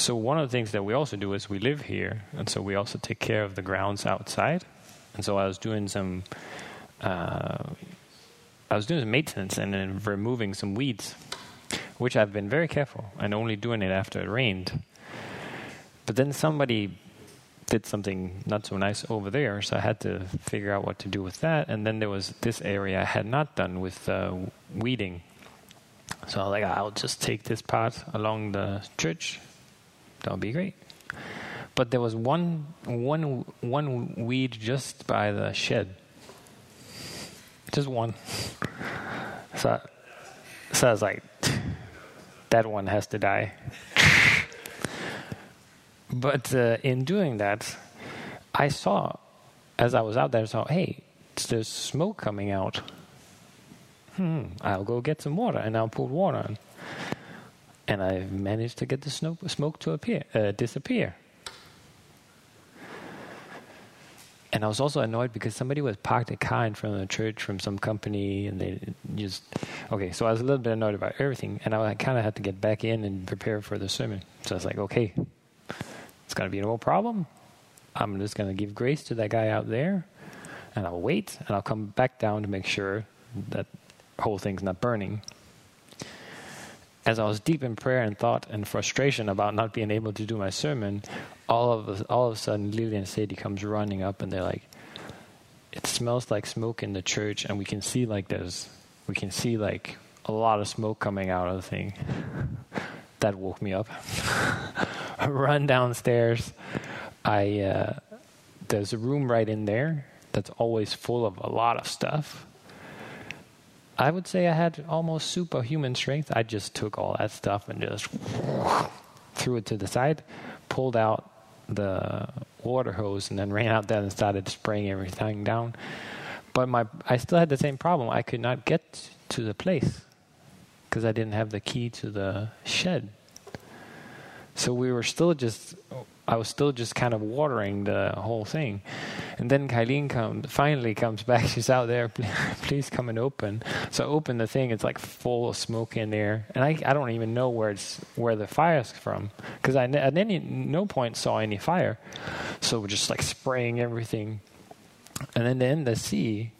so one of the things that we also do is we live here, and so we also take care of the grounds outside. And so I was doing some, uh, I was doing some maintenance and then removing some weeds, which I've been very careful and only doing it after it rained. But then somebody did something not so nice over there, so I had to figure out what to do with that. And then there was this area I had not done with uh, weeding. So I was like, I'll just take this part along the church. That would be great. But there was one, one, one weed just by the shed. Just one. So, so I was like, that one has to die. But uh, in doing that, I saw, as I was out there, I saw, hey, there's smoke coming out. Hmm, I'll go get some water, and I'll put water on. And I managed to get the smoke to appear, uh, disappear. And I was also annoyed because somebody was parked a car in front of the church from some company, and they just okay. So I was a little bit annoyed about everything, and I kind of had to get back in and prepare for the sermon. So I was like, okay, it's to be no problem. I'm just going to give grace to that guy out there, and I'll wait, and I'll come back down to make sure that whole thing's not burning. As I was deep in prayer and thought and frustration about not being able to do my sermon, all of a, all of a sudden Lily and Sadie comes running up, and they're like, "It smells like smoke in the church, and we can see like there's we can see like a lot of smoke coming out of the thing." that woke me up. run downstairs. I uh, there's a room right in there that's always full of a lot of stuff. I would say I had almost superhuman strength. I just took all that stuff and just threw it to the side, pulled out the water hose, and then ran out there and started spraying everything down. But my, I still had the same problem. I could not get to the place because I didn't have the key to the shed. So we were still just, I was still just kind of watering the whole thing. And then Kylene comes, finally comes back. She's out there. Please come and open. So I open the thing. It's like full of smoke in there, and I, I don't even know where it's where the fire's from because I at any no point saw any fire. So we're just like spraying everything, and then in the sea,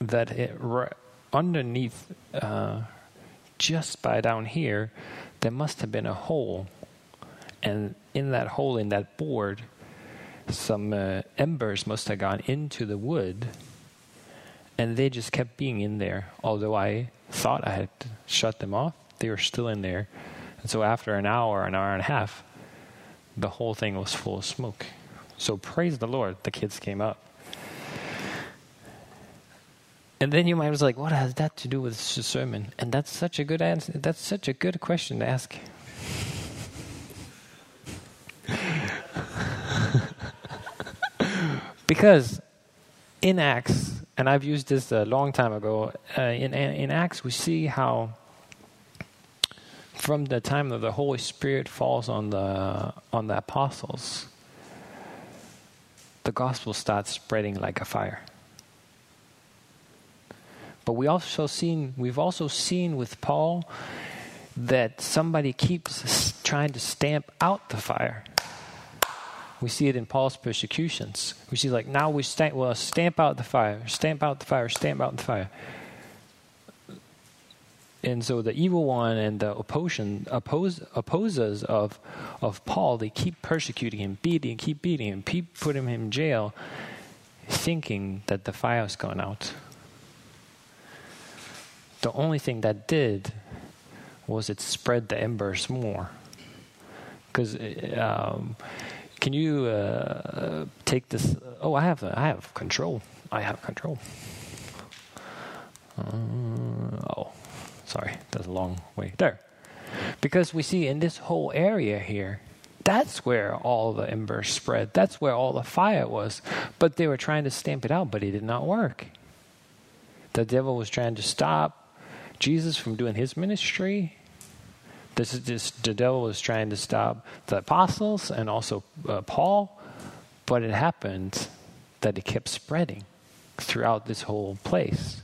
that it underneath, uh, just by down here, there must have been a hole. And in that hole, in that board, some uh, embers must have gone into the wood. And they just kept being in there. Although I thought I had shut them off, they were still in there. And so after an hour, an hour and a half, the whole thing was full of smoke. So praise the Lord, the kids came up. And then you might was like, what has that to do with the sermon? And that's such a good answer. That's such a good question to ask. Because in Acts, and I've used this a long time ago, uh, in, in Acts we see how from the time that the Holy Spirit falls on the on the apostles, the gospel starts spreading like a fire. But we also seen we've also seen with Paul that somebody keeps trying to stamp out the fire. We see it in Paul's persecutions. We see like now we stamp well stamp out the fire, stamp out the fire, stamp out the fire. And so the evil one and the opposition oppose, opposers of of Paul, they keep persecuting him, beating, him, keep beating him, keep putting him in jail, thinking that the fire's gone out the only thing that did was it spread the embers more. Because um, can you uh, take this? Oh, I have I have control. I have control. Uh, oh, sorry, that's a long way there. Because we see in this whole area here, that's where all the embers spread. That's where all the fire was. But they were trying to stamp it out, but it did not work. The devil was trying to stop Jesus from doing his ministry. This is just the devil was trying to stop the apostles and also uh, Paul, but it happened that it kept spreading throughout this whole place.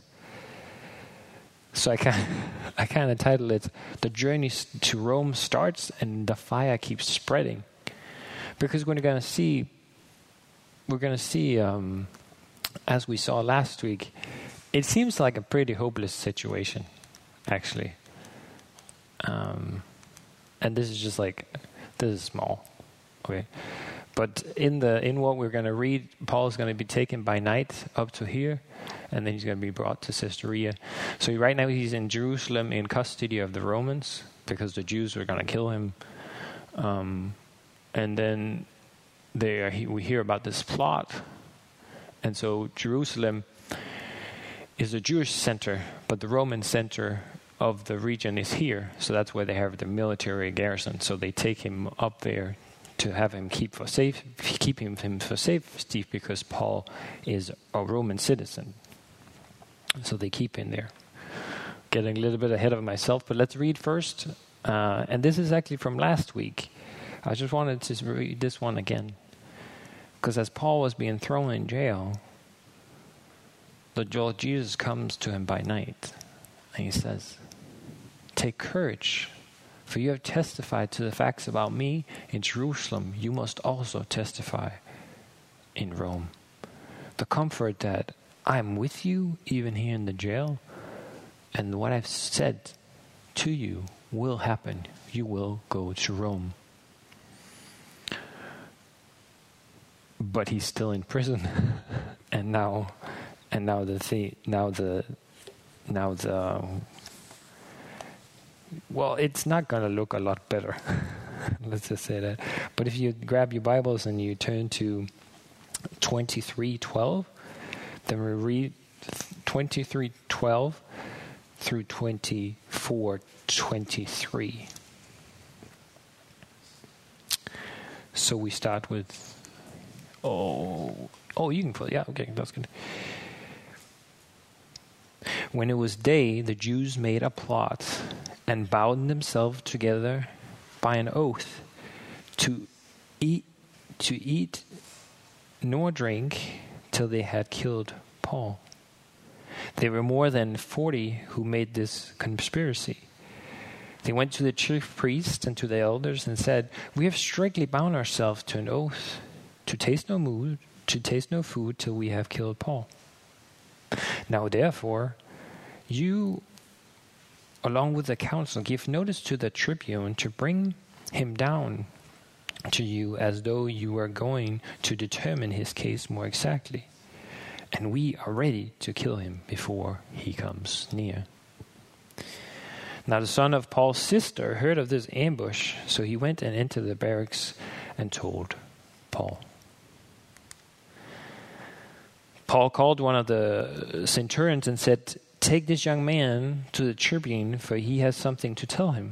So I kind I kind of titled it "The Journey to Rome Starts and the Fire Keeps Spreading," because we're going to see we're going to see um, as we saw last week. It seems like a pretty hopeless situation, actually. Um, and this is just like this is small, okay. But in the in what we're going to read, Paul is going to be taken by night up to here, and then he's going to be brought to Caesarea. So right now he's in Jerusalem in custody of the Romans because the Jews were going to kill him. Um, and then there he, we hear about this plot, and so Jerusalem is a Jewish center, but the Roman center of the region is here. So that's where they have the military garrison. So they take him up there to have him keep for safe, keep him, him for safety because Paul is a Roman citizen. So they keep him there. Getting a little bit ahead of myself, but let's read first. Uh, and this is actually from last week. I just wanted to read this one again. Because as Paul was being thrown in jail, the Lord Jesus comes to him by night and he says, Take courage, for you have testified to the facts about me in Jerusalem. You must also testify in Rome. The comfort that I am with you, even here in the jail, and what I've said to you will happen. You will go to Rome. But he's still in prison, and now, and now the thing, now the, now the well, it's not going to look a lot better. Let's just say that. But if you grab your Bibles and you turn to 23:12, then we read 23:12 through 24:23. So we start with oh oh you can put yeah okay that's good. When it was day, the Jews made a plot and bound themselves together by an oath to eat to eat nor drink till they had killed Paul. There were more than forty who made this conspiracy. They went to the chief priests and to the elders and said, We have strictly bound ourselves to an oath to taste no food, to taste no food till we have killed Paul. Now therefore, you along with the council, give notice to the tribune to bring him down to you as though you were going to determine his case more exactly. And we are ready to kill him before he comes near. Now the son of Paul's sister heard of this ambush, so he went and entered the barracks and told Paul. Paul called one of the centurions and said, Take this young man to the tribune, for he has something to tell him.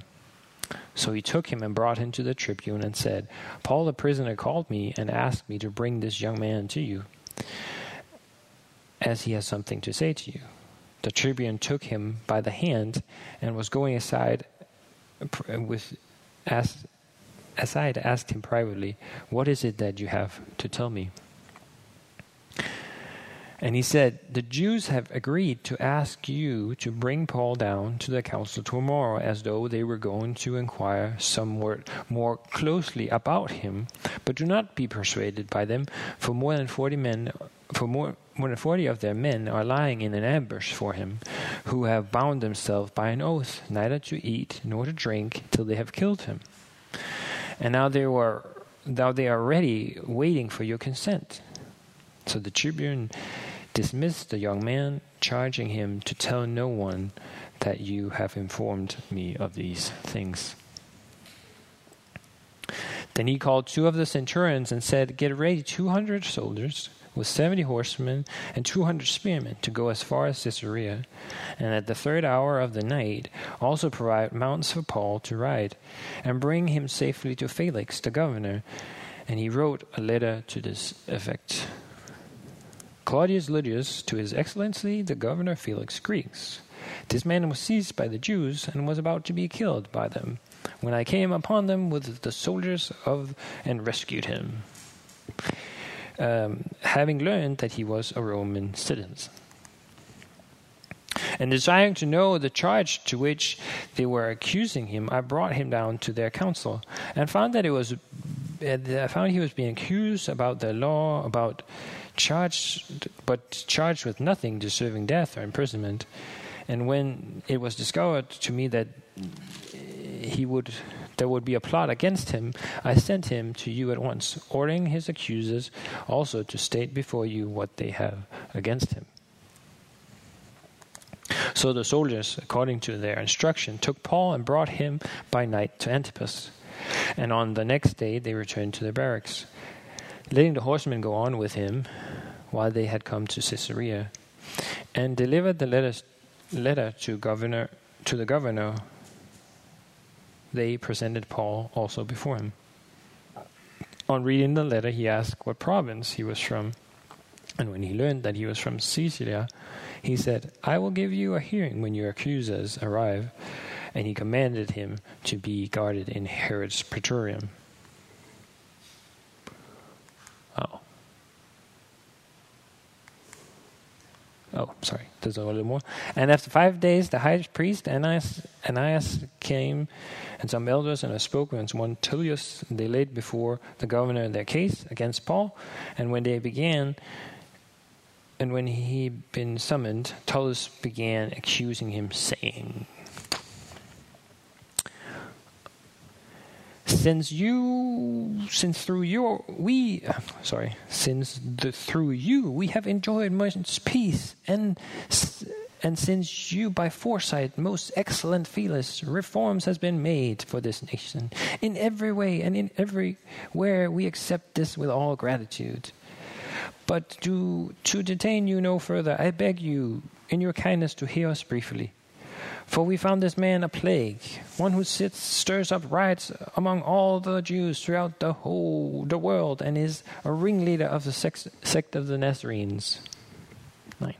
So he took him and brought him to the tribune and said, Paul the prisoner called me and asked me to bring this young man to you, as he has something to say to you. The tribune took him by the hand and was going aside with asked, aside asked him privately, What is it that you have to tell me? And he said, The Jews have agreed to ask you to bring Paul down to the council tomorrow, as though they were going to inquire somewhat more closely about him. But do not be persuaded by them, for more than forty men, for more, more than forty of their men are lying in an ambush for him, who have bound themselves by an oath neither to eat nor to drink till they have killed him. And now they were now they are ready, waiting for your consent. So the tribune dismissed the young man, charging him to tell no one that you have informed me of these things. Then he called two of the centurions and said, Get ready 200 soldiers with 70 horsemen and 200 spearmen to go as far as Caesarea, and at the third hour of the night also provide mounts for Paul to ride, and bring him safely to Felix the governor. And he wrote a letter to this effect. Claudius Lysias to His Excellency the Governor Felix greets. This man was seized by the Jews and was about to be killed by them when I came upon them with the soldiers of and rescued him, um, having learned that he was a Roman citizen. And desiring to know the charge to which they were accusing him, I brought him down to their council and found that it was I found he was being accused about the law, about charged, but charged with nothing deserving death or imprisonment. And when it was discovered to me that he would there would be a plot against him, I sent him to you at once, ordering his accusers also to state before you what they have against him. So the soldiers, according to their instruction, took Paul and brought him by night to Antipatris. And on the next day they returned to their barracks, letting the horsemen go on with him while they had come to Caesarea, and delivered the letters, letter to governor to the governor. They presented Paul also before him. On reading the letter, he asked what province he was from, and when he learned that he was from Cilicia, he said, I will give you a hearing when your accusers arrive. And he commanded him to be guarded in Herod's praetorium. Oh, sorry. There's a little more. And after five days, the high priest Ananias, Ananias came, and some elders and a spokesman, one Tertullus, they laid before the governor their case against Paul. And when they began and when he had been summoned, Tertullus began accusing him, saying, Since you, since through your, we, sorry, since the, through you we have enjoyed much peace, and and since you by foresight, most excellent Felix, reforms has been made for this nation in every way and in every where we accept this with all gratitude. But to, to detain you no further, I beg you, in your kindness, to hear us briefly. For we found this man a plague, one who sits, stirs up riots among all the Jews throughout the whole the world, and is a ringleader of the sect, sect of the Nazarenes. Nine.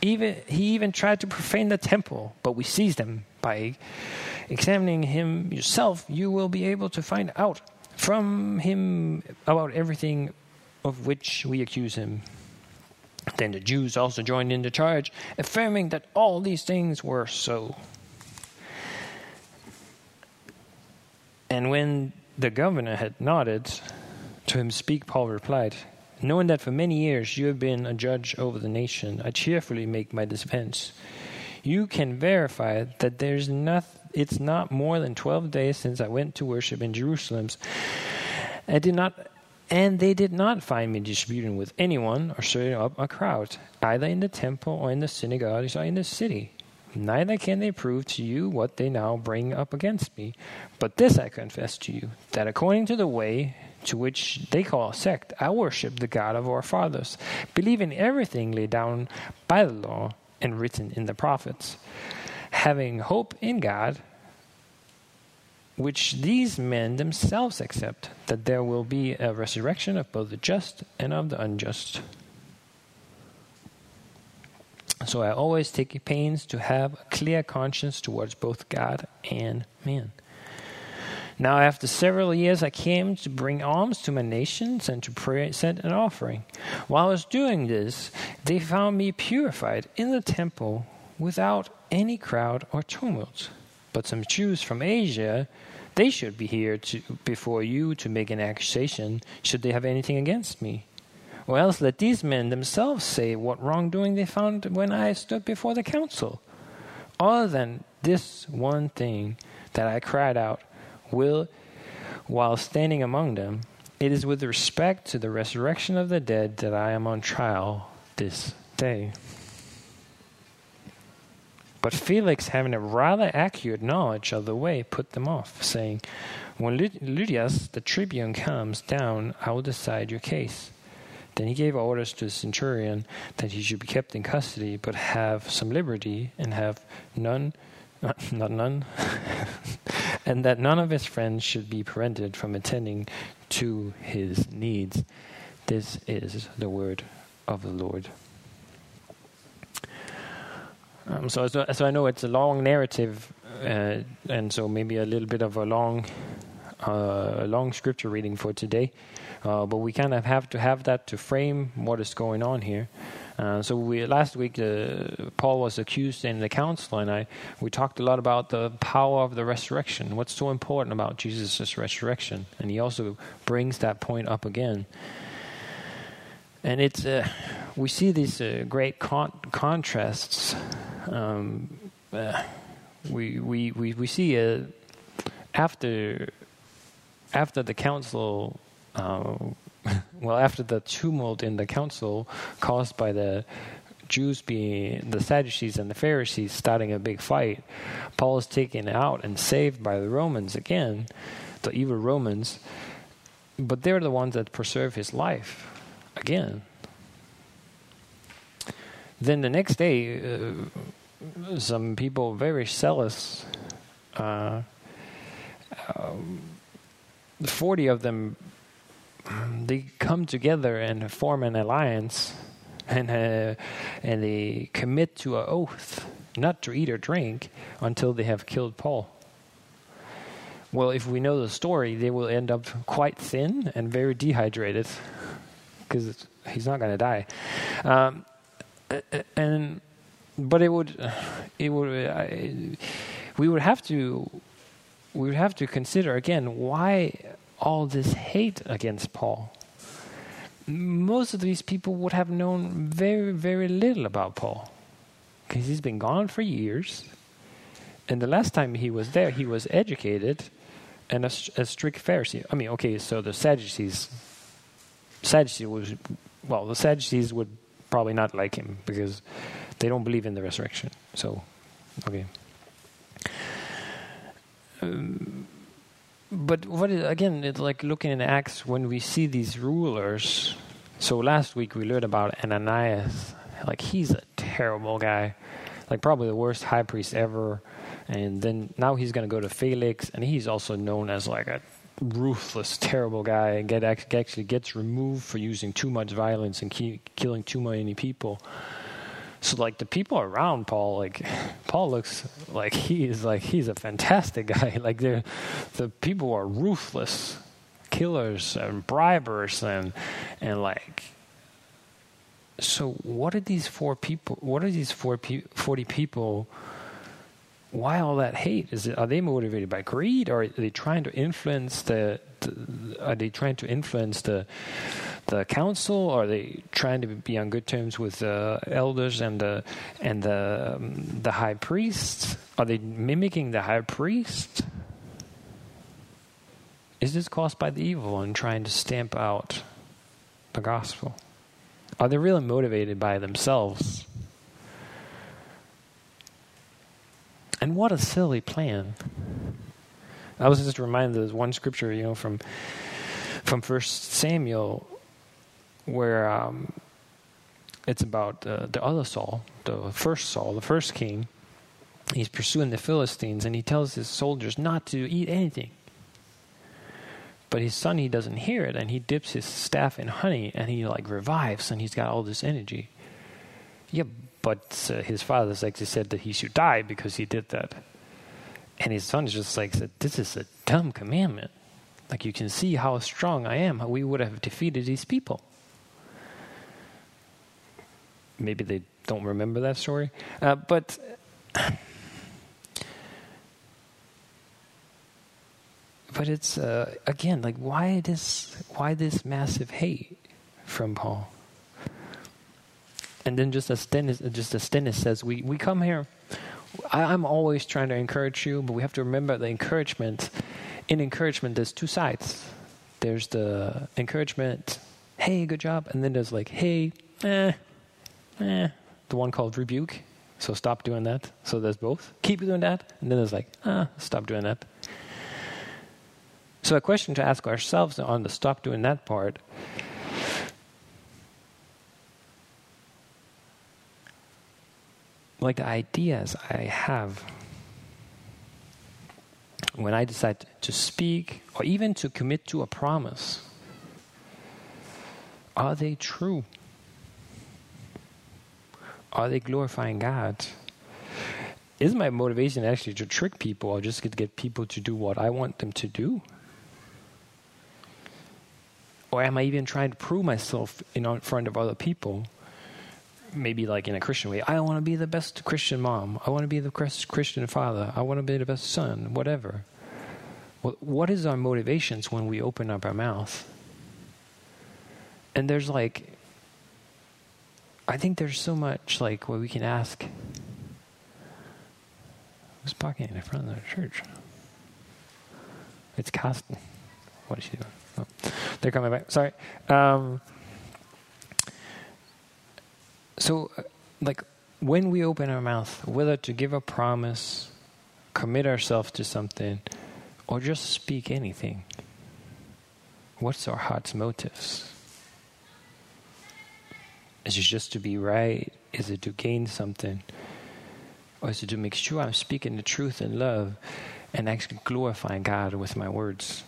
Even he even tried to profane the temple, but we seized him. By examining him yourself, you will be able to find out from him about everything of which we accuse him. Then the Jews also joined in the charge, affirming that all these things were so. And when the governor had nodded to him speak, Paul replied, Knowing that for many years you have been a judge over the nation, I cheerfully make my defense. You can verify that there's not, it's not more than 12 days since I went to worship in Jerusalem. I did not and they did not find me disputing with anyone or stirring up a crowd, either in the temple or in the synagogues or in the city. Neither can they prove to you what they now bring up against me. But this I confess to you, that according to the way to which they call a sect, I worship the God of our fathers, believing everything laid down by the law and written in the prophets, having hope in God which these men themselves accept, that there will be a resurrection of both the just and of the unjust. So I always take pains to have a clear conscience towards both God and man. Now, after several years, I came to bring alms to my nations and to present an offering. While I was doing this, they found me purified in the temple without any crowd or tumult. But some Jews from Asia they should be here to, before you to make an accusation, should they have anything against me. Or else let these men themselves say what wrongdoing they found when I stood before the council. Other than this one thing that I cried out, will, while standing among them, it is with respect to the resurrection of the dead that I am on trial this day. But Felix, having a rather accurate knowledge of the way, put them off, saying, When Lysias the tribune comes down, I will decide your case. Then he gave orders to the centurion that he should be kept in custody, but have some liberty, and have none, not, not none, and that none of his friends should be prevented from attending to his needs. This is the word of the Lord. Um, so, so, I know it's a long narrative, uh, and so maybe a little bit of a long, uh, long scripture reading for today. Uh, but we kind of have to have that to frame what is going on here. Uh, so we last week uh, Paul was accused in the council, and I we talked a lot about the power of the resurrection. What's so important about Jesus' resurrection? And he also brings that point up again. And it's uh, we see these uh, great con- contrasts. Um, uh, we, we we we see uh, after after the council well, after the tumult in the council caused by the Jews being the Sadducees and the Pharisees starting a big fight, Paul is taken out and saved by the Romans again, the evil Romans, but they're the ones that preserve his life again. Then the next day, uh, some people very zealous, uh, um, 40 of them they come together and form an alliance and uh, and they commit to an oath not to eat or drink until they have killed Paul. Well, if we know the story, they will end up quite thin and very dehydrated because he's not going to die. Um, and but it would it would uh, we would have to we would have to consider again why all this hate against Paul. Most of these people would have known very, very little about Paul because he's been gone for years. And the last time he was there, he was educated and a, a strict Pharisee. I mean, okay, so the Sadducees, Sadducees was, well, the Sadducees would probably not like him because they don't believe in the resurrection. So, okay. Um, but what is, again, it's like looking in Acts when we see these rulers. So last week we learned about Ananias. Like he's a terrible guy, like probably the worst high priest ever. And then now he's going to go to Felix, and he's also known as like a ruthless, terrible guy, and get actually gets removed for using too much violence and killing too many people. So like the people around Paul, like Paul looks like he is like he's a fantastic guy. Like the the people are ruthless killers and bribers and and like so what are these four people what are these four pe- 40 people why all that hate is it are they motivated by greed or are they trying to influence the, the are they trying to influence the the council? Are they trying to be on good terms with the elders and the and the um, the high priest? Are they mimicking the high priest? Is this caused by the evil and trying to stamp out the gospel? Are they really motivated by themselves? And what a silly plan. I was just reminded of one scripture, you know, from from First Samuel, where um, it's about uh, the other Saul, the first Saul, the first king. He's pursuing the Philistines, and he tells his soldiers not to eat anything. But his son, he doesn't hear it, and he dips his staff in honey, and he like revives, and he's got all this energy. Yeah, but uh, his father's actually said that he should die because he did that. And his son is just like said, "This is a dumb commandment. Like you can see how strong I am. We would have defeated these people." maybe they don't remember that story. Uh, but but it's uh, again like why this why this massive hate from Paul? And then just as Dennis just as Dennis says, we, we come here. I, am always trying to encourage you, but we have to remember the encouragement. In encouragement, there's two sides. There's the encouragement, hey, good job, and then there's like, hey, eh, eh, the one called rebuke. So stop doing that. So there's both. Keep doing that. And then there's like, ah, stop doing that. So a question to ask ourselves on the stop doing that part like the ideas I have when I decide to speak or even to commit to a promise, are they true? Are they glorifying God? Is my motivation actually to trick people or just to get people to do what I want them to do? Or am I even trying to prove myself in front of other people? Maybe like in a Christian way. I want to be the best Christian mom. I want to be the best Christian father. I want to be the best son, whatever. what is our motivations when we open up our mouth? And there's like, I think there's so much like what we can ask. Who's parking in front of the church? It's Carsten. What is she doing? Oh, they're coming back. Sorry. Um, so, uh, like, when we open our mouth, whether to give a promise, commit ourselves to something, or just speak anything, what's our heart's motives? Is it just to be right? Is it to gain something? Or is it to make sure I'm speaking the truth in love and actually glorifying God with my words?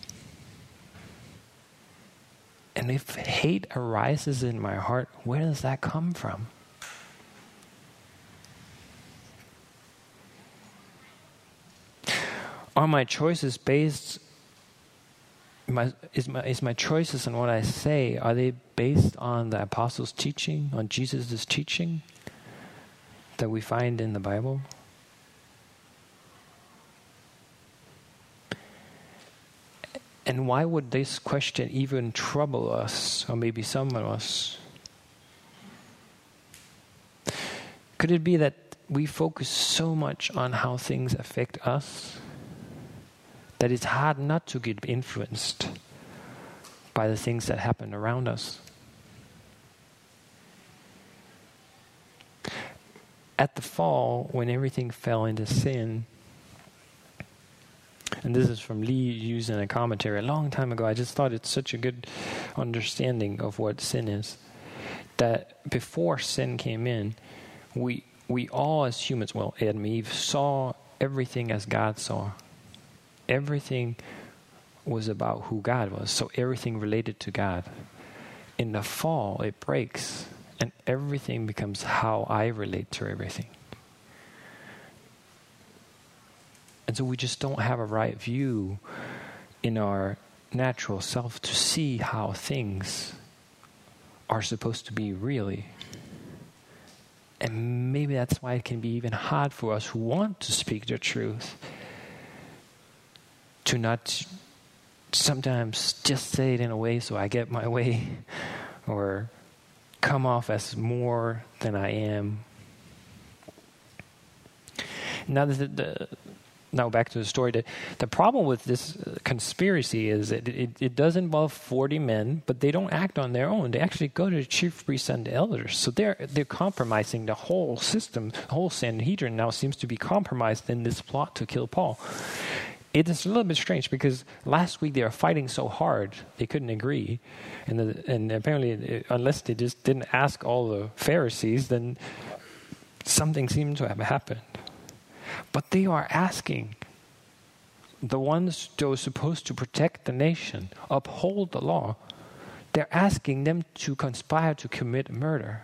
And if hate arises in my heart, where does that come from? Are my choices based my, is my is my choices and what I say are they based on the apostles' teaching, on Jesus' teaching that we find in the Bible? And why would this question even trouble us, or maybe some of us? Could it be that we focus so much on how things affect us that it's hard not to get influenced by the things that happen around us? At the fall, when everything fell into sin, and this is from Lee using a commentary a long time ago. I just thought it's such a good understanding of what sin is. That before sin came in, we we all as humans, well, Adam and Eve, saw everything as God saw. Everything was about who God was, so everything related to God. In the fall, it breaks, and everything becomes how I relate to everything. And so we just don't have a right view in our natural self to see how things are supposed to be really. And maybe that's why it can be even hard for us who want to speak the truth to not sometimes just say it in a way so I get my way or come off as more than I am. Now, the, the, now back to the story. The, the problem with this uh, conspiracy is that it, it, does involve 40 men, but they don't act on their own. They actually go to the chief priests and the elders. So they're, they're compromising the whole system. The whole Sanhedrin now seems to be compromised in this plot to kill Paul. It is a little bit strange because last week they were fighting so hard they couldn't agree, and the, and apparently it, unless they just didn't ask all the Pharisees, then something seemed to have happened. But they are asking the ones who are supposed to protect the nation, uphold the law, they're asking them to conspire to commit murder,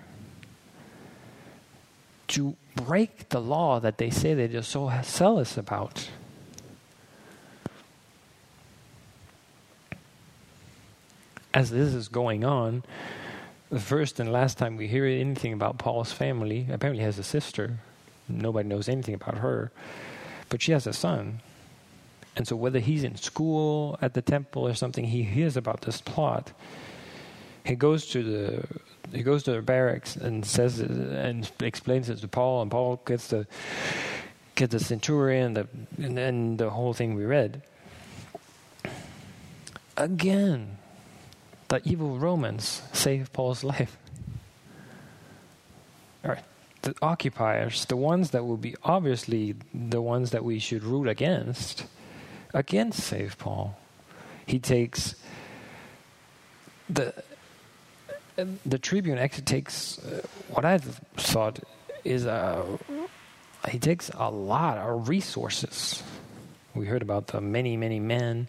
to break the law that they say they're so zealous about. As this is going on, the first and last time we hear anything about Paul's family, apparently has a sister nobody knows anything about her, but she has a son. And so, whether he's in school at the temple or something, he hears about this plot. He goes to the he goes to the barracks and says and explains it to Paul, and Paul gets the gets the centurion, the, and then the whole thing we read. Again, the evil Romans save Paul's life. All right the occupiers, the ones that will be obviously the ones that we should root against, against Save Paul. He takes the the Tribune actually takes uh, what I thought is a he takes a lot of resources. We heard about the many many men,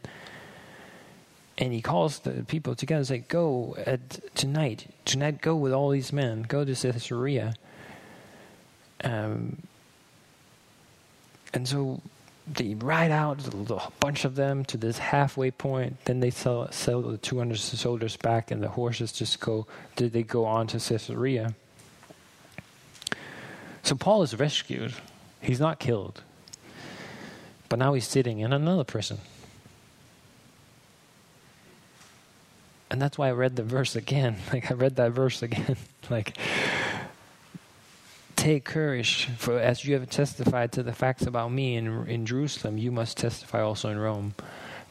and he calls the people together and say, "Go at tonight. Tonight, go with all these men. Go to Caesarea." Um, and so they ride out a bunch of them to this halfway point. Then they sell, sell the 200 soldiers back, and the horses just go. Did they go on to Caesarea? So Paul is rescued. He's not killed. But now he's sitting in another prison. And that's why I read the verse again. Like, I read that verse again. like, take courage, for as you have testified to the facts about me in, in Jerusalem, you must testify also in Rome.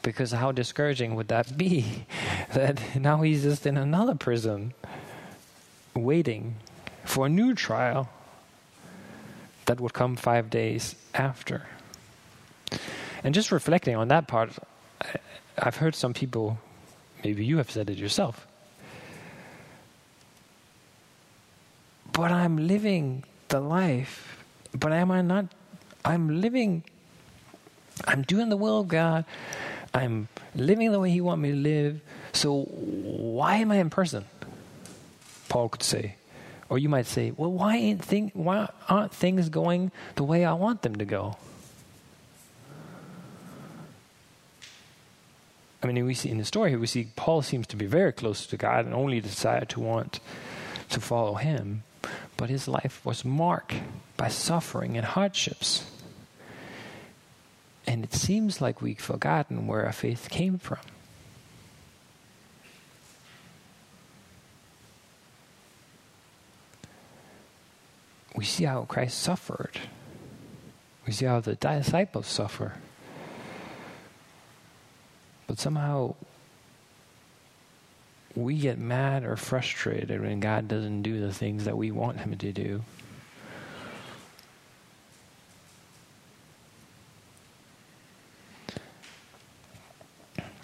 Because how discouraging would that be? That now he's just in another prison, waiting for a new trial that would come five days after. And just reflecting on that part, I've heard some people, maybe you have said it yourself, but I'm living the life, but am I not? I'm living, I'm doing the will of God, I'm living the way He wants me to live, so why am I in prison? Paul could say. Or you might say, well, why, ain't thing, why aren't things going the way I want them to go? I mean, we see in the story here, we see Paul seems to be very close to God and only decided to want to follow him. But his life was marked by suffering and hardships. And it seems like we've forgotten where our faith came from. We see how Christ suffered. We see how the disciples suffer. But somehow we get mad or frustrated when God doesn't do the things that we want Him to do.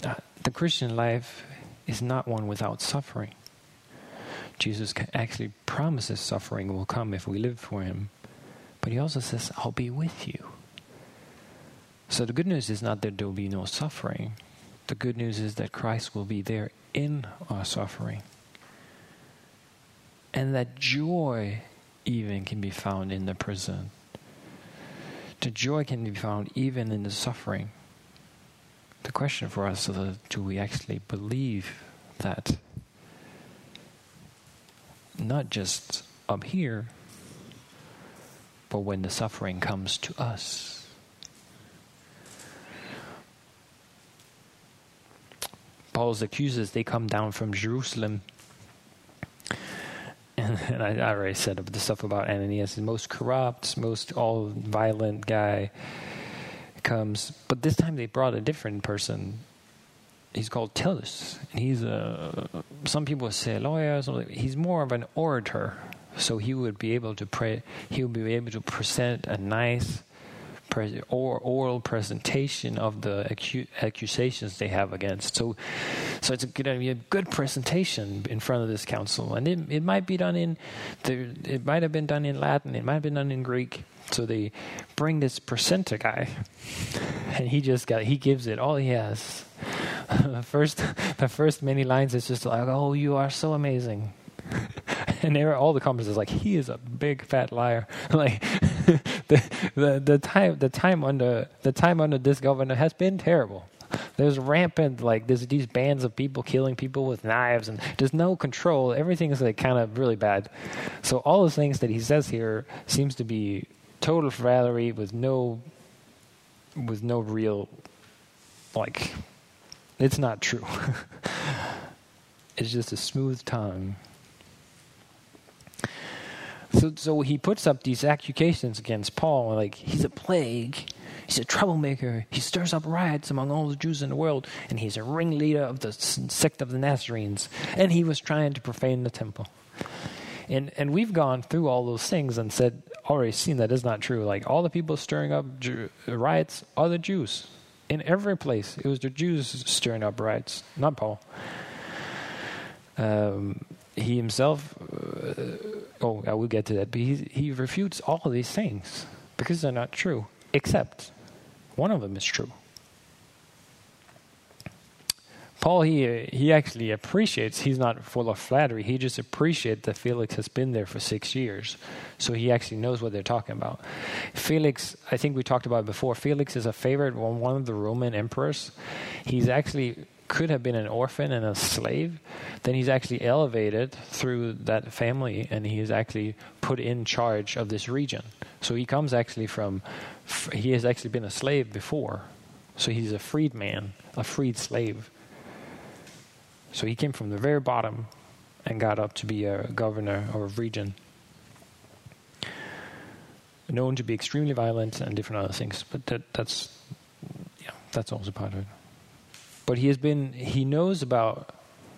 Uh, the Christian life is not one without suffering. Jesus actually promises suffering will come if we live for Him. But He also says, I'll be with you. So the good news is not that there will be no suffering, the good news is that Christ will be there in our suffering. And that joy even can be found in the prison. The joy can be found even in the suffering. The question for us is do we actually believe that? Not just up here, but when the suffering comes to us. Paul's accusers, they come down from Jerusalem. And, and I, I, already said the stuff about Ananias, the most corrupt, most all violent guy comes. But this time they brought a different person. He's called. And he's a, some people say lawyer, he's more of an orator. So he would be able to pray, he would be able to present a nice pre- or oral presentation of the acu- accusations they have against. So, so it's going to be a good presentation in front of this council, and it, it might be done in, the, it might have been done in Latin, it might have been done in Greek. So they bring this presenter guy, and he just got he gives it all he has. the first the first many lines is just like, "Oh, you are so amazing." and there all the comments is like he is a big fat liar like the, the the time the time under the time under this governor has been terrible. There's rampant like there's these bands of people killing people with knives and there's no control. Everything is like kind of really bad. So all the things that he says here seems to be total flattery with no with no real like it's not true. It's just a smooth tongue so, so he puts up these accusations against Paul, like he's a plague, he's a troublemaker, he stirs up riots among all the Jews in the world, and he's a ringleader of the sect of the Nazarenes, and he was trying to profane the temple. And and we've gone through all those things and said already seen that is not true. Like all the people stirring up Jew, riots are the Jews in every place. It was the Jews stirring up riots, not Paul. Um, he himself, uh, oh, I will get to that, but he, he refutes all of these things because they're not true, except one of them is true. Paul, he, he actually appreciates, he's not full of flattery, he just appreciates that Felix has been there for six years. So he actually knows what they're talking about. Felix, I think we talked about before, Felix is a favorite, one of the Roman emperors. He's actually could have been an orphan and a slave, then he's actually elevated through that family and he is actually put in charge of this region. So he comes actually from, he has actually been a slave before. So he's a freed man, a freed slave. So he came from the very bottom and got up to be a governor of a region known to be extremely violent and different other things. But that, that's yeah, that's also part of it. But he has been he knows about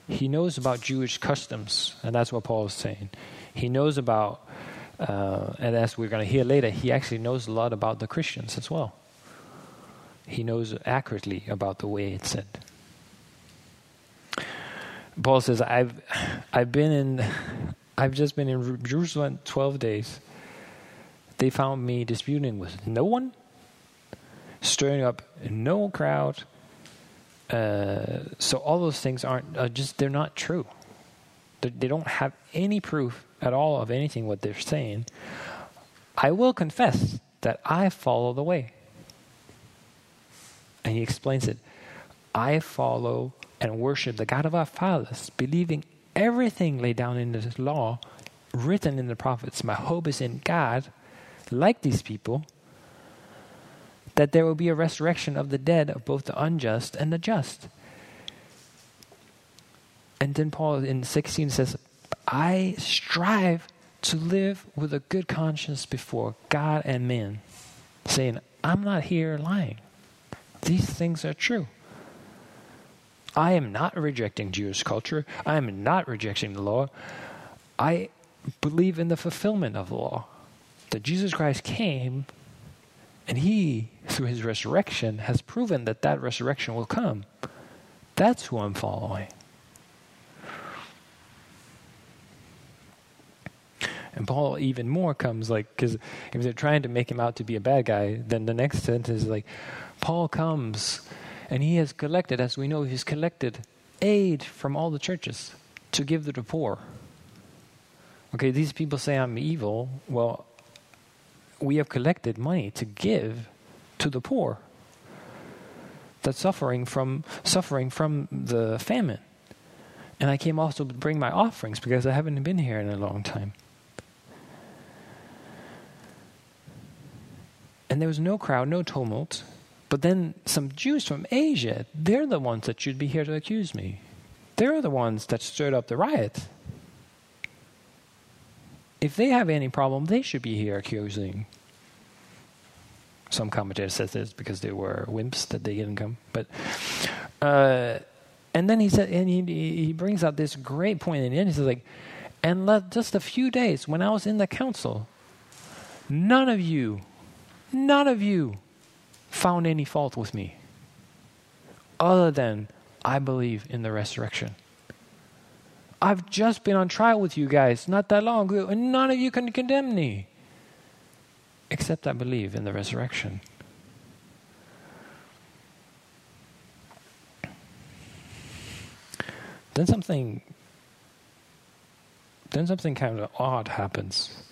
he knows about Jewish customs, and that's what Paul is saying. He knows about, uh, and as we're going to hear later, he actually knows a lot about the Christians as well. He knows accurately about the way it's said. Paul says, "I've I've been in, I've just been in Jerusalem twelve days." They found me disputing with no one, stirring up no crowd. Uh, so all those things aren't uh, just they're not true. They, they don't have any proof at all of anything what they're saying. I will confess that I follow the way. And he explains it. I follow and worship the God of our fathers, believing everything laid down in the law, written in the prophets. My hope is in God like these people, that there will be a resurrection of the dead of both the unjust and the just. And then Paul in 16 says, I strive to live with a good conscience before God and men, saying, I'm not here lying. These things are true. I am not rejecting Jewish culture. I am not rejecting the law. I believe in the fulfillment of the law that Jesus Christ came and he, through his resurrection, has proven that that resurrection will come. That's who I'm following. And Paul even more comes like, because if they're trying to make him out to be a bad guy, then the next sentence is like, Paul comes and he has collected, as we know, he's collected aid from all the churches to give to the poor. Okay, these people say I'm evil. Well, we have collected money to give to the poor that's suffering from suffering from the famine. And I came also to bring my offerings because I haven't been here in a long time. And there was no crowd, no tumult. But then some Jews from Asia, they're the ones that should be here to accuse me. They're the ones that stirred up the riot. If they have any problem, they should be here accusing. Some commentators says this because they were wimps that they didn't come. But uh, and then he said, and he he brings out this great point in the end. He says like, and let just a few days when I was in the council, none of you, none of you, found any fault with me. Other than I believe in the resurrection. I've just been on trial with you guys not that long ago, and none of you can condemn me. Except I believe in the resurrection. Then something then something kind of odd happens.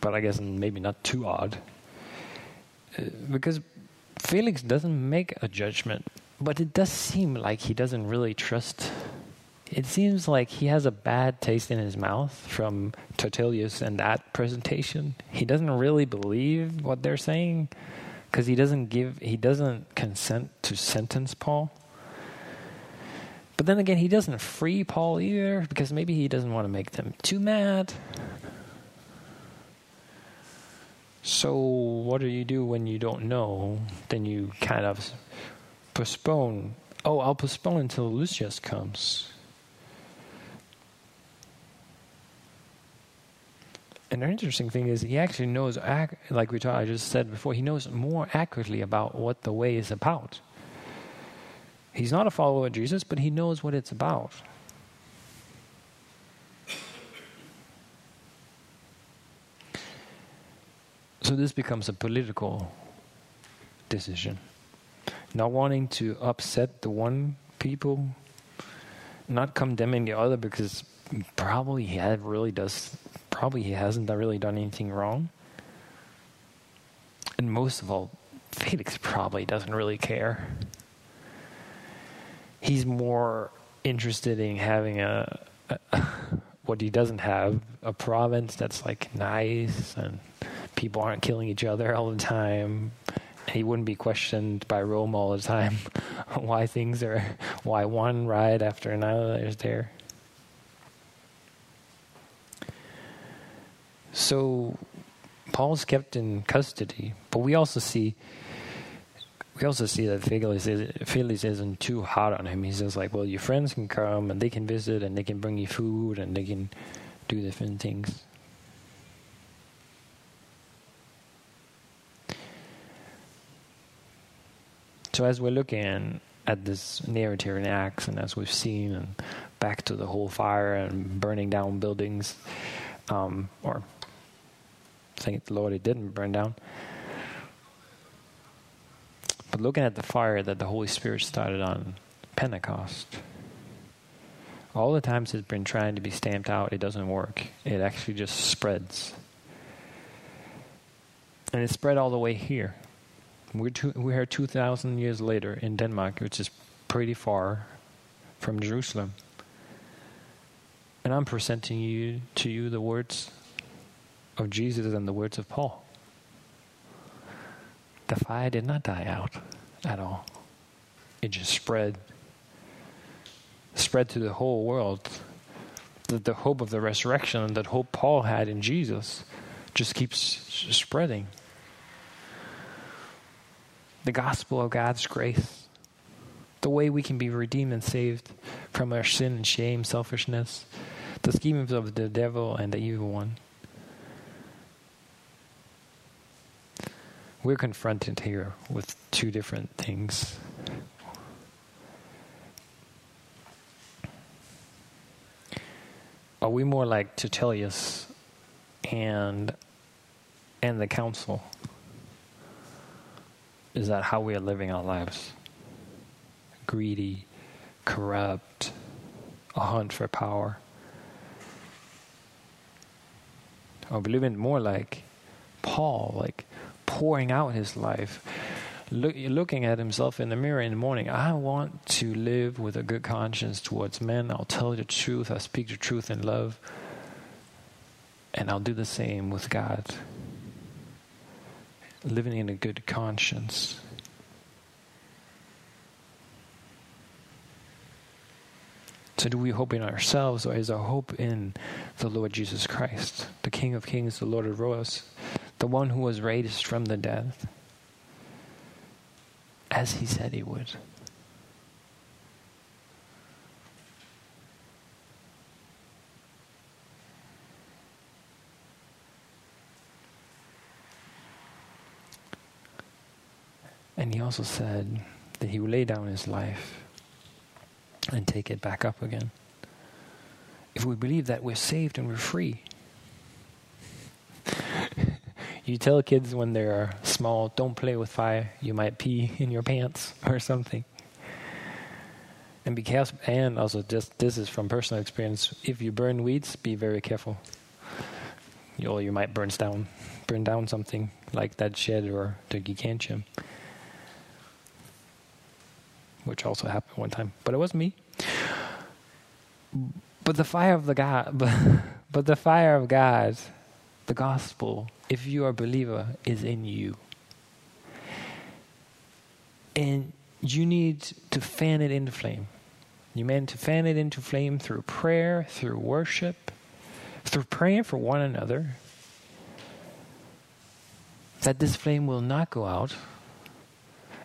But I guess maybe not too odd. Uh, because Felix doesn't make a judgment, but it does seem like he doesn't really trust it seems like he has a bad taste in his mouth from Tertullus and that presentation. He doesn't really believe what they're saying because he doesn't give he doesn't consent to sentence Paul. But then again, he doesn't free Paul either because maybe he doesn't want to make them too mad. So, what do you do when you don't know? Then you kind of postpone. Oh, I'll postpone until Lysias comes. And the interesting thing is he actually knows, like we I just said before, he knows more accurately about what the way is about. He's not a follower of Jesus, but he knows what it's about. So this becomes a political decision. Not wanting to upset the one people, not condemning the other because probably he really does probably he hasn't really done anything wrong. And most of all, Felix probably doesn't really care. he's more interested in having a, a what he doesn't have a province that's like nice and people aren't killing each other all the time he wouldn't be questioned by Rome all the time why things are why one ride after another is there. So Paul's kept in custody, but we also see we also see that Felix, is, Felix isn't too hot on him. He's just like, well, your friends can come and they can visit and they can bring you food and they can do different things. So as we're looking at this narrative in Acts, and as we've seen, and back to the whole fire and burning down buildings, um, or thank the Lord it didn't burn down. But looking at the fire that the Holy Spirit started on Pentecost, all the times it's been trying to be stamped out, it doesn't work. It actually just spreads. And it spread all the way here. We're, two, we're here 2,000 years later in Denmark, which is pretty far from Jerusalem. And I'm presenting you to you the words of Jesus and the words of Paul. The fire did not die out at all. It just spread. Spread to the whole world. The, the hope of the resurrection, that hope Paul had in Jesus, just keeps spreading the gospel of God's grace, the way we can be redeemed and saved from our sin and shame, selfishness, the schemes of the devil and the evil one. We're confronted here with two different things. Are we more like Tertullus and and the council? is that how we are living our lives? Greedy, corrupt, a hunt for power. Or we live in more like Paul, like pouring out his life, look, looking at himself in the mirror in the morning. I want to live with a good conscience towards men. I'll tell the truth. I'll speak the truth in love. And I'll do the same with God living in a good conscience. So, do we hope in ourselves, or is our hope in the Lord Jesus Christ, the King of Kings, the Lord of Lords, the one who was raised from the dead, as he said he would? And he also said that he would lay down his life and take it back up again. If we believe that we're saved and we're free, you tell kids when they're small, don't play with fire. You might pee in your pants or something. And be careful. And also, just this is from personal experience. If you burn weeds, be very careful. You, you might burn down, burn down something like that shed or the gigantium which also happened one time, but it wasn't me. But the fire of the God, but, but the fire of God, the gospel, if you are a believer, is in you. And you need to fan it into flame. You meant to fan it into flame through prayer, through worship, through praying for one another. That this flame will not go out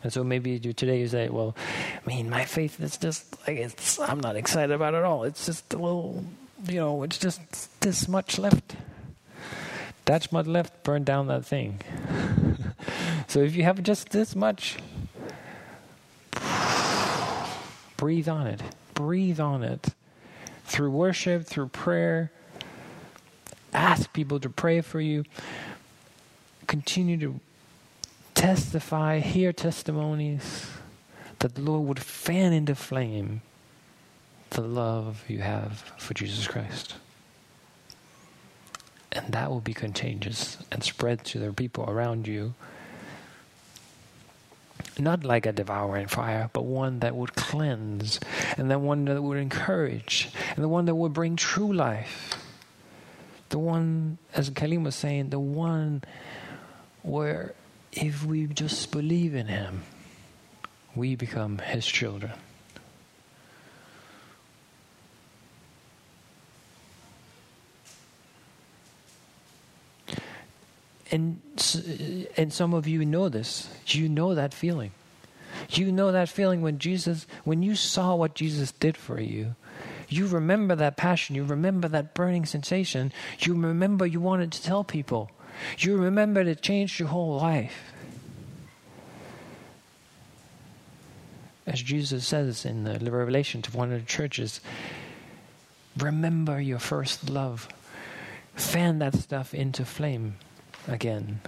and so maybe today you say, well, I mean, my faith is just like it's. I'm not excited about it at all. It's just a little, you know, it's just this much left. That's much left. Burn down that thing. so if you have just this much, breathe on it. Breathe on it through worship, through prayer. Ask people to pray for you. Continue to testify, hear testimonies, that the Lord would fan into flame the love you have for Jesus Christ. And that will be contagious and spread to the people around you. Not like a devouring fire, but one that would cleanse, and the one that would encourage, and the one that would bring true life. The one, as Kalim was saying, the one where if we just believe in Him, we become His children. And, and some of you know this. You know that feeling. You know that feeling when Jesus, when you saw what Jesus did for you. You remember that passion. You remember that burning sensation. You remember you wanted to tell people. You remember it changed your whole life. As Jesus says in the Revelation to one of the churches, remember your first love. Fan that stuff into flame again.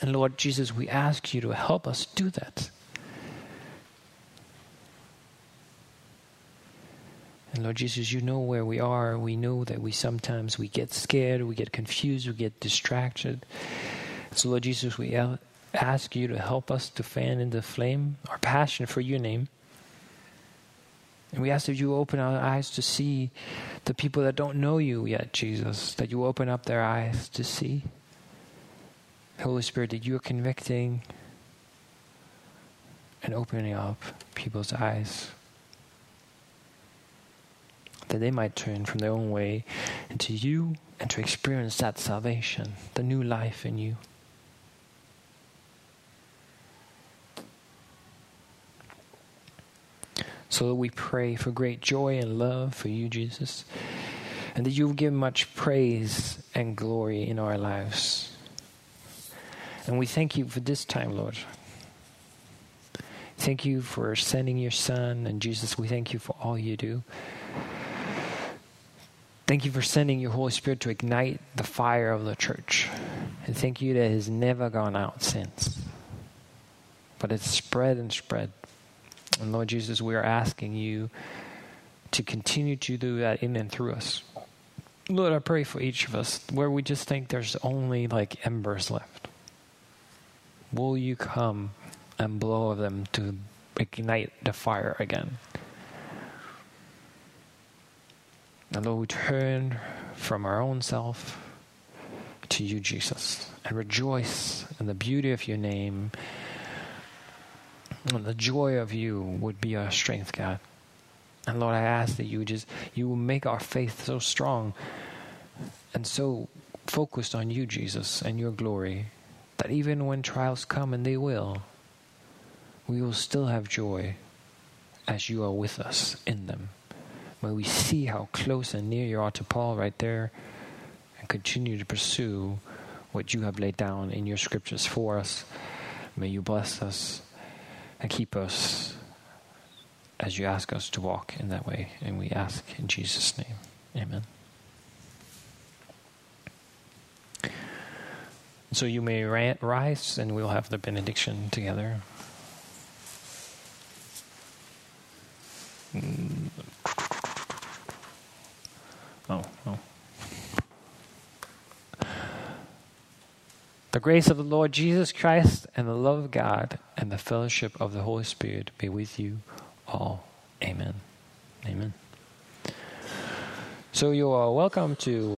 And Lord Jesus, we ask you to help us do that. And Lord Jesus, you know where we are. We know that we sometimes we get scared, we get confused, we get distracted. So Lord Jesus, we ask you to help us to fan into flame our passion for your name. And we ask that you open our eyes to see the people that don't know you yet, Jesus, that you open up their eyes to see. Holy Spirit, that you are convicting and opening up people's eyes. That they might turn from their own way into you and to experience that salvation, the new life in you. So that we pray for great joy and love for you, Jesus, and that you will give much praise and glory in our lives. And we thank you for this time, Lord. Thank you for sending your Son, and Jesus, we thank you for all you do. Thank you for sending your Holy Spirit to ignite the fire of the church. And thank you that it has never gone out since, but it's spread and spread. And Lord Jesus, we are asking you to continue to do that in and through us. Lord, I pray for each of us where we just think there's only like embers left. Will you come and blow them to ignite the fire again? And Lord, we turn from our own self to you, Jesus, and rejoice in the beauty of your name the joy of you would be our strength, God. And Lord, I ask that you just you will make our faith so strong and so focused on you, Jesus, and your glory, that even when trials come, and they will, we will still have joy as you are with us in them. May we see how close and near you are to Paul right there and continue to pursue what you have laid down in your scriptures for us. May you bless us and keep us as you ask us to walk in that way. And we ask in Jesus' name. Amen. So you may rise and we'll have the benediction together. Mm. Oh, oh. The grace of the Lord Jesus Christ and the love of God and the fellowship of the Holy Spirit be with you all. Amen. Amen. So you are welcome to